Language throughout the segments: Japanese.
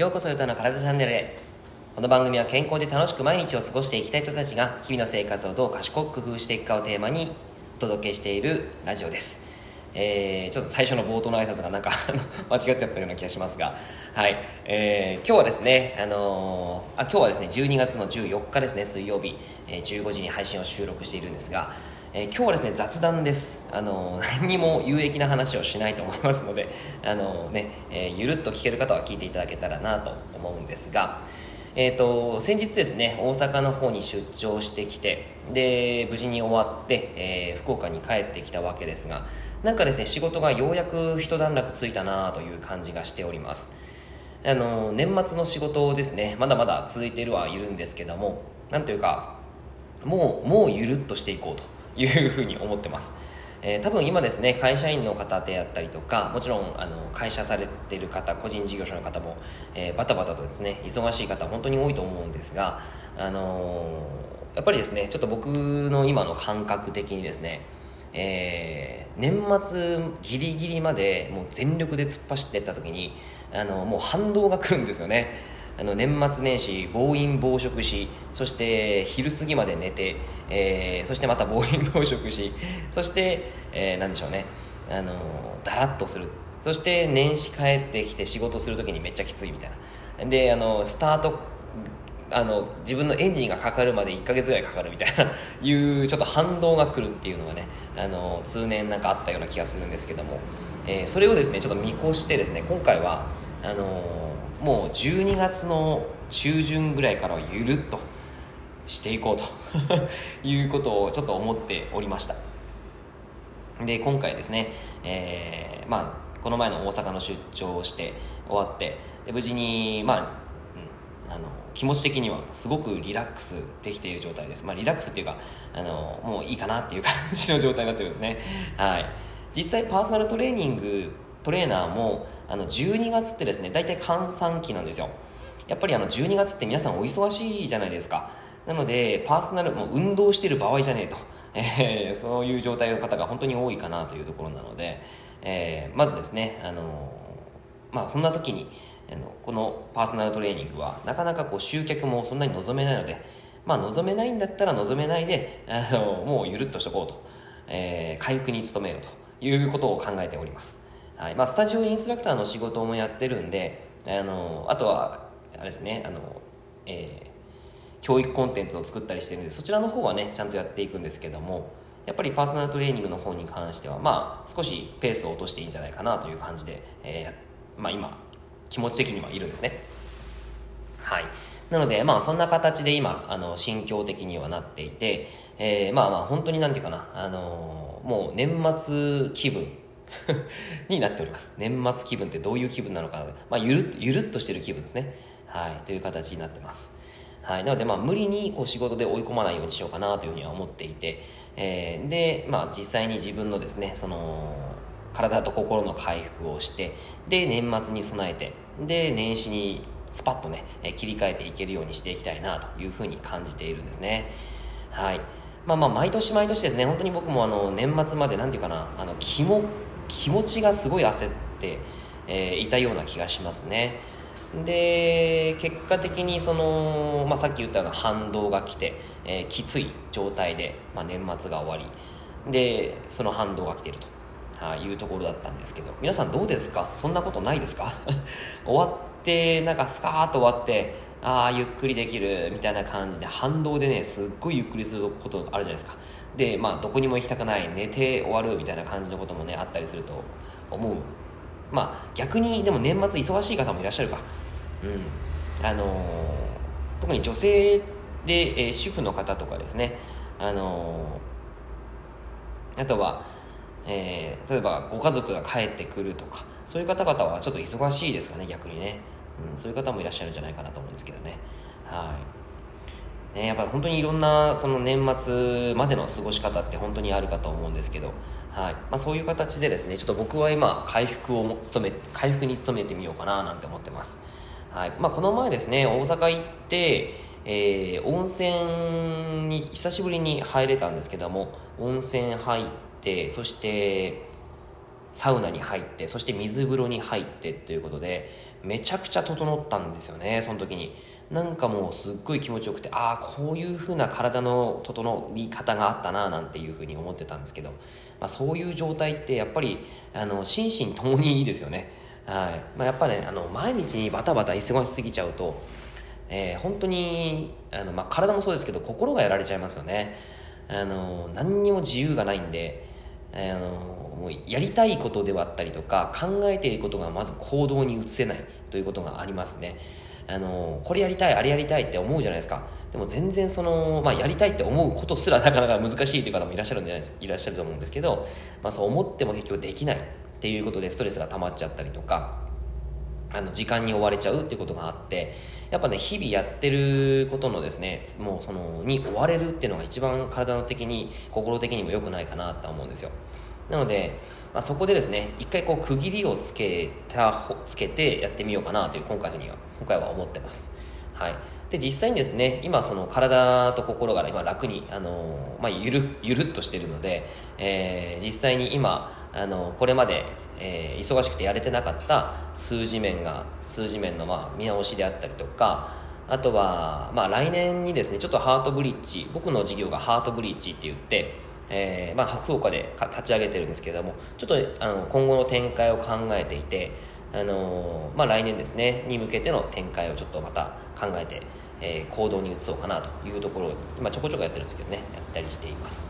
ようこそゆたの体チャンネルへ。この番組は健康で楽しく毎日を過ごしていきたい人たちが日々の生活をどう賢く工夫していくかをテーマにお届けしているラジオです。えー、ちょっと最初の冒頭の挨拶がなんか間違っちゃったような気がしますが、はい、えー、今日はですね、あのー、あ、今日はですね、12月の14日ですね、水曜日、えー、15時に配信を収録しているんですが、えー、今日はですね雑談です。あの 何にも有益な話をしないと思いますのであのね、えー、ゆるっと聞ける方は聞いていただけたらなと思うんですがえーと、先日ですね大阪の方に出張してきてで無事に終わって、えー、福岡に帰ってきたわけですがなんかですね仕事がようやく一段落ついたなという感じがしております。あの年末の仕事ですねまだまだ続いているはいるんですけどもなんというかもうもうゆるっとしていこうと。いうふうに思ってます。えー、多分今ですね会社員の方であったりとかもちろんあの会社されてる方個人事業者の方も、えー、バタバタとですね忙しい方本当に多いと思うんですが、あのー、やっぱりですねちょっと僕の今の感覚的にですね、えー、年末ギリギリまでもう全力で突っ走っていった時にあのもう反動が来るんですよねあの年末年始暴飲暴食しそして昼過ぎまで寝て、えー、そしてまた暴飲暴食しそして、えー、何でしょうね。あのだらっとする。そして年始帰ってきて仕事する時にめっちゃきついみたいな。であのスタートあの自分のエンジンがかかるまで1か月ぐらいかかるみたいないうちょっと反動が来るっていうのがねあの通年なんかあったような気がするんですけども、えー、それをですねちょっと見越してですね今回はあのもう12月の中旬ぐらいからはゆるっとしていこうと いうことをちょっと思っておりました。で今回ですね、えー、まあこの前の大阪の出張をして終わってで無事にまあ、うん、あの気持ち的にはすごくリラックスできている状態です、まあ、リラックスっていうかあのもういいかなっていう感じの状態になってるんですね。はい。実際パーソナルトレーニングトレーナーもあの12月ってですね大体閑散期なんですよ。やっぱりあの12月って皆さんお忙しいじゃないですか。なのでパーソナルもう運動してる場合じゃねえと、えー、そういう状態の方が本当に多いかなというところなので、えー、まずですねあのまあそんな時にあのこのパーソナルトレーニングはなかなかこう集客もそんなに望めないのでまあ望めないんだったら望めないであのもうゆるっとしとこうと、えー、回復に努めようということを考えております。はい。まあ、スタジオインストラクターの仕事もやってるんであのあとはあれですねあの、えー、教育コンテンツを作ったりしてるんでそちらの方はねちゃんとやっていくんですけどもやっぱりパーソナルトレーニングの方に関してはまあ少しペースを落としていいんじゃないかなという感じで、えー、まあ、今気持ち的にはいるんですね。はい。なのでまあそんな形で今あの心境的にはなっていて、えー、まあまあ本当になんていうかなあのもう年末気分 になっております。年末気分ってどういう気分なのか、まあ、ゆるっとゆるっとしてる気分ですね。はい。という形になってます。はい、なので、まあ、無理にこう仕事で追い込まないようにしようかなというふうには思っていて、えー、で、まあ、実際に自分のですねその体と心の回復をしてで年末に備えてで年始にスパッとね切り替えていけるようにしていきたいなというふうに感じているんですね。はい。まあまあ毎年毎年ですね。本当に僕もあの年末まで何て言うかなあの気も気持ちがすごい焦って、えー、いたような気がしますね。で結果的にその、まあ、さっき言ったような反動が来て、えー、きつい状態で、まあ、年末が終わりでその反動が来ていると、いうところだったんですけど皆さんどうですか？そんなことないですか？終わってなんかスカーッと終わってああゆっくりできるみたいな感じで反動でねすっごいゆっくりすることあるじゃないですか。でまあどこにも行きたくない寝て終わるみたいな感じのこともねあったりすると思う。まあ逆にでも年末忙しい方もいらっしゃるか。うん。あのー、特に女性で、えー、主婦の方とかですね。あのー、あとは、えー、例えばご家族が帰ってくるとかそういう方々はちょっと忙しいですかね逆にね、うん、そういう方もいらっしゃるんじゃないかなと思うんですけどね。はい。ね、やっぱ本当にいろんなその年末までの過ごし方って本当にあるかと思うんですけど、はい。まあ、そういう形でですねちょっと僕は今回復を努め回復に努めてみようかななんて思ってます、はい。まあ、この前ですね大阪行って、えー、温泉に久しぶりに入れたんですけども温泉入ってそしてサウナに入ってそして水風呂に入ってということでめちゃくちゃ整ったんですよねその時に。なんかもうすっごい気持ちよくてああこういう風な体の整い方があったななんていう風に思ってたんですけど、まあ、そういう状態ってやっぱりあの心身ともにいいですよね。はい。まあ、やっぱねあの毎日にバタバタ忙しすぎちゃうと、えー、本当にあの、まあ、体もそうですけど心がやられちゃいますよね。あの何にも自由がないんであのもうやりたいことではあったりとか考えていることがまず行動に移せないということがありますね。あのこれやりたいあれやりたいって思うじゃないですか。でも全然その、まあ、やりたいって思うことすらなかなか難しいという方もいらっしゃるんじゃないですいらっしゃると思うんですけど、まあ、そう思っても結局できないっていうことでストレスが溜まっちゃったりとかあの時間に追われちゃうっていうことがあってやっぱね日々やってることのですねもうそのに追われるっていうのが一番体の的に心的にも良くないかなと思うんですよ。なので、まあ、そこでですね一回こう区切りをつけたつけてやってみようかなという今回には今回は思ってます。はい。で実際にですね今その体と心が今楽にあの、まあ、ゆるゆるっとしているので、えー、実際に今あのこれまで、えー、忙しくてやれてなかった数字面が数字面のまあ見直しであったりとかあとは、まあ、来年にですねちょっとハートブリッジ僕の事業がハートブリッジって言ってえーまあ、福岡で立ち上げてるんですけれどもちょっとあの今後の展開を考えていて、あの、まあ、来年ですねに向けての展開をちょっとまた考えて、えー、行動に移そうかなというところを今ちょこちょこやってるんですけどねやったりしています、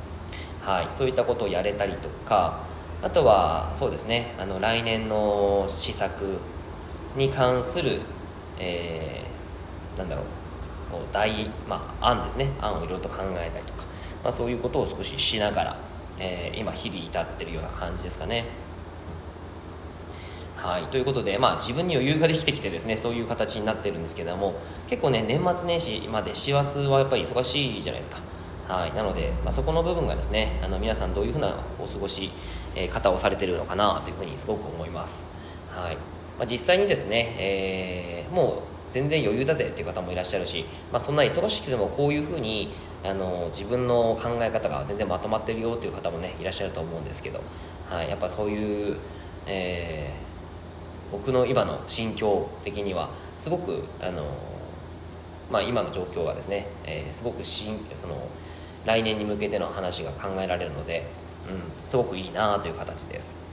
はい、そういったことをやれたりとかあとはそうですねあの来年の施策に関する、えー、なんだろう大、まあ、案ですね案をいろいろと考えたりとか、まあ、そういうことを少ししながら、えー、今日々至ってるような感じですかね。はい、ということで、まあ、自分に余裕ができてきてですねそういう形になってるんですけども結構ね年末年始まで師走はやっぱり忙しいじゃないですか。はい、なので、まあ、そこの部分がですねあの皆さんどういうふうなお過ごし、えー、方をされてるのかなというふうにすごく思います、はい。まあ、実際にですね、えー、もう全然余裕だぜっていう方もいらっしゃるし、まあ、そんな忙しくてもこういうふうにあの自分の考え方が全然まとまってるよっていう方もねいらっしゃると思うんですけど、はい、やっぱそういう、えー、僕の今の心境的にはすごくあの、まあ、今の状況がですね、えー、すごくしんその来年に向けての話が考えられるので、うん、すごくいいなという形です。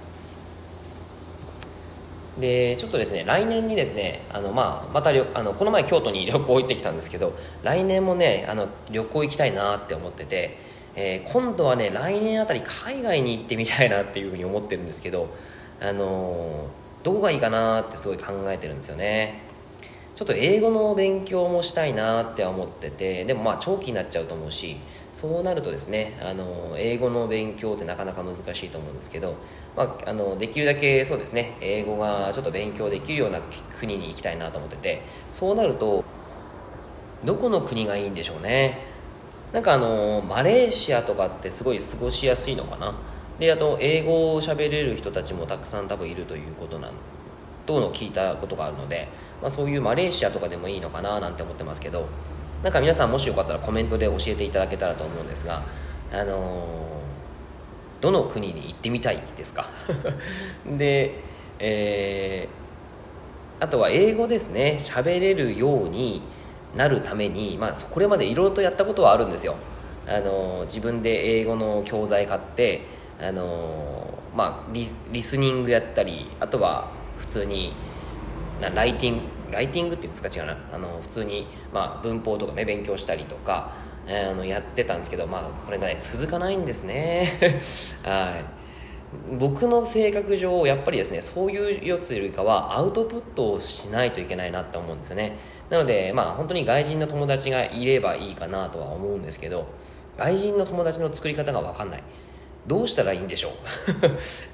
でちょっとですね来年にですねあの、まあ、またあのこの前京都に旅行行ってきたんですけど来年もねあの旅行行きたいなって思ってて、えー、今度はね来年あたり海外に行ってみたいなっていうふうに思ってるんですけどあのどこがいいかなってすごい考えてるんですよね。ちょっと英語の勉強もしたいなって思っててでもまあ長期になっちゃうと思うしそうなるとですねあの英語の勉強ってなかなか難しいと思うんですけど、まあ、あのできるだけそうですね英語がちょっと勉強できるような国に行きたいなと思っててそうなるとどこの国がいいんでしょうね。なんかあのマレーシアとかってすごい過ごしやすいのかな。であと英語を喋れる人たちもたくさん多分いるということなんとの聞いたことがあるのでまあ、そういうマレーシアとかでもいいのかななんて思ってますけどなんか皆さんもしよかったらコメントで教えていただけたらと思うんですがあのー、どの国に行ってみたいですか？で、えー、あとは英語ですね。喋れるようになるために、まあ、これまでいろいろとやったことはあるんですよ。あのー、自分で英語の教材買ってあのまあリスニングやったりあとは普通になライティングライティングっていうんですか？違うな。あの普通に、まあ、文法とかね勉強したりとか、えー、あのやってたんですけど、まあ、これがね続かないんですね。はい。僕の性格上やっぱりですねそういうやつよりかはアウトプットをしないといけないなって思うんですね。なのでまあ本当に外人の友達がいればいいかなとは思うんですけど外人の友達の作り方が分かんない。どうしたらいいんでしょう？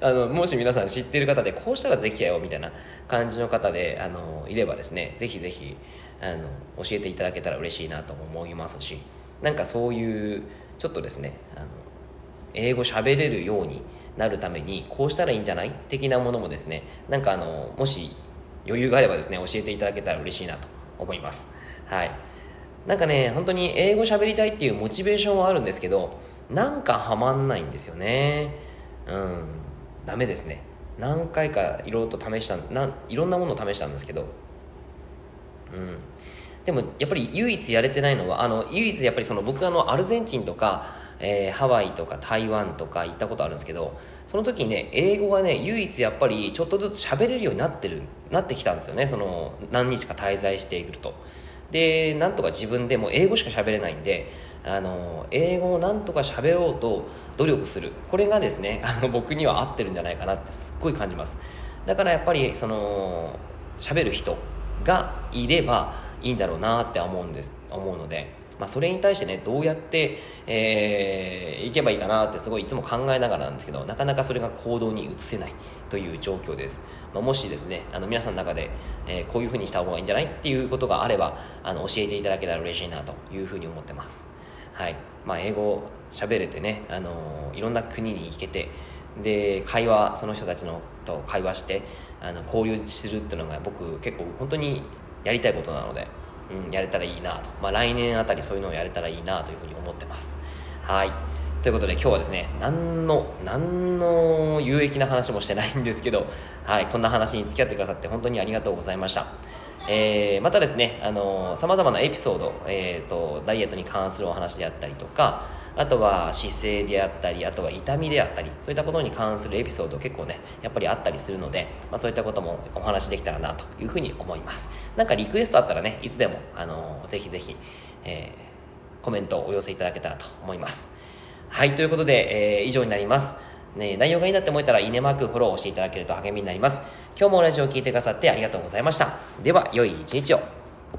あのもし皆さん知ってる方でこうしたらできたよみたいな感じの方であのいればですねぜひぜひあの教えていただけたら嬉しいなと思いますしなんかそういうちょっとですねあの英語喋れるようになるためにこうしたらいいんじゃない的なものもですねなんかあのもし余裕があればですね教えていただけたら嬉しいなと思います。はい。なんかね本当に英語喋りたいっていうモチベーションはあるんですけどなんかはまんないんですよね。うん。ダメですね。何回かいろいろと試したなんいろんなものを試したんですけど。うん。でもやっぱり唯一やれてないのはあの唯一やっぱりその僕あのアルゼンチンとか、えー、ハワイとか台湾とか行ったことあるんですけどその時にね英語がね唯一やっぱりちょっとずつ喋れるようになってるなってきたんですよね。その何日か滞在していると。でなんとか自分でも英語しか喋れないんであの英語をなんとか喋ろうと努力する。これがですね あの僕には合ってるんじゃないかなってすっごい感じます。だからやっぱりその喋る人がいればいいんだろうなって思うんです思うので、まあ、それに対してねどうやって、えー、いけばいいかなってすごいいつも考えながらなんですけどなかなかそれが行動に移せないという状況です、まあ、もしですねあの皆さんの中で、えー、こういうふうにした方がいいんじゃないっていうことがあればあの教えていただけたら嬉しいなというふうに思ってます。はい。まあ、英語喋れてね、あのいろんな国に行けてで会話その人たちのと会話してあの交流するっていうのが僕結構本当にやりたいことなので、うん、やれたらいいなと、まあ、来年あたりそういうのをやれたらいいなというふうに思ってます。はい。ということで今日はですね何の何の有益な話もしてないんですけど、はい、こんな話に付き合ってくださって本当にありがとうございました。えー、またですね、あのざまなエピソード、えーと、ダイエットに関するお話であったりとか、あとは姿勢であったり、あとは痛みであったり、そういったことに関するエピソード結構ね、やっぱりあったりするので、まあ、そういったこともお話できたらなというふうに思います。なんかリクエストあったらね、いつでも、あのぜひぜひ、えー、コメントをお寄せいただけたらと思います。はい、ということで、えー、以上になります。ね、内容がいいなって思えたら、いいねマーク、フォローをしていただけると励みになります。今日もラジオを聴いてくださってありがとうございました。では、良い一日を。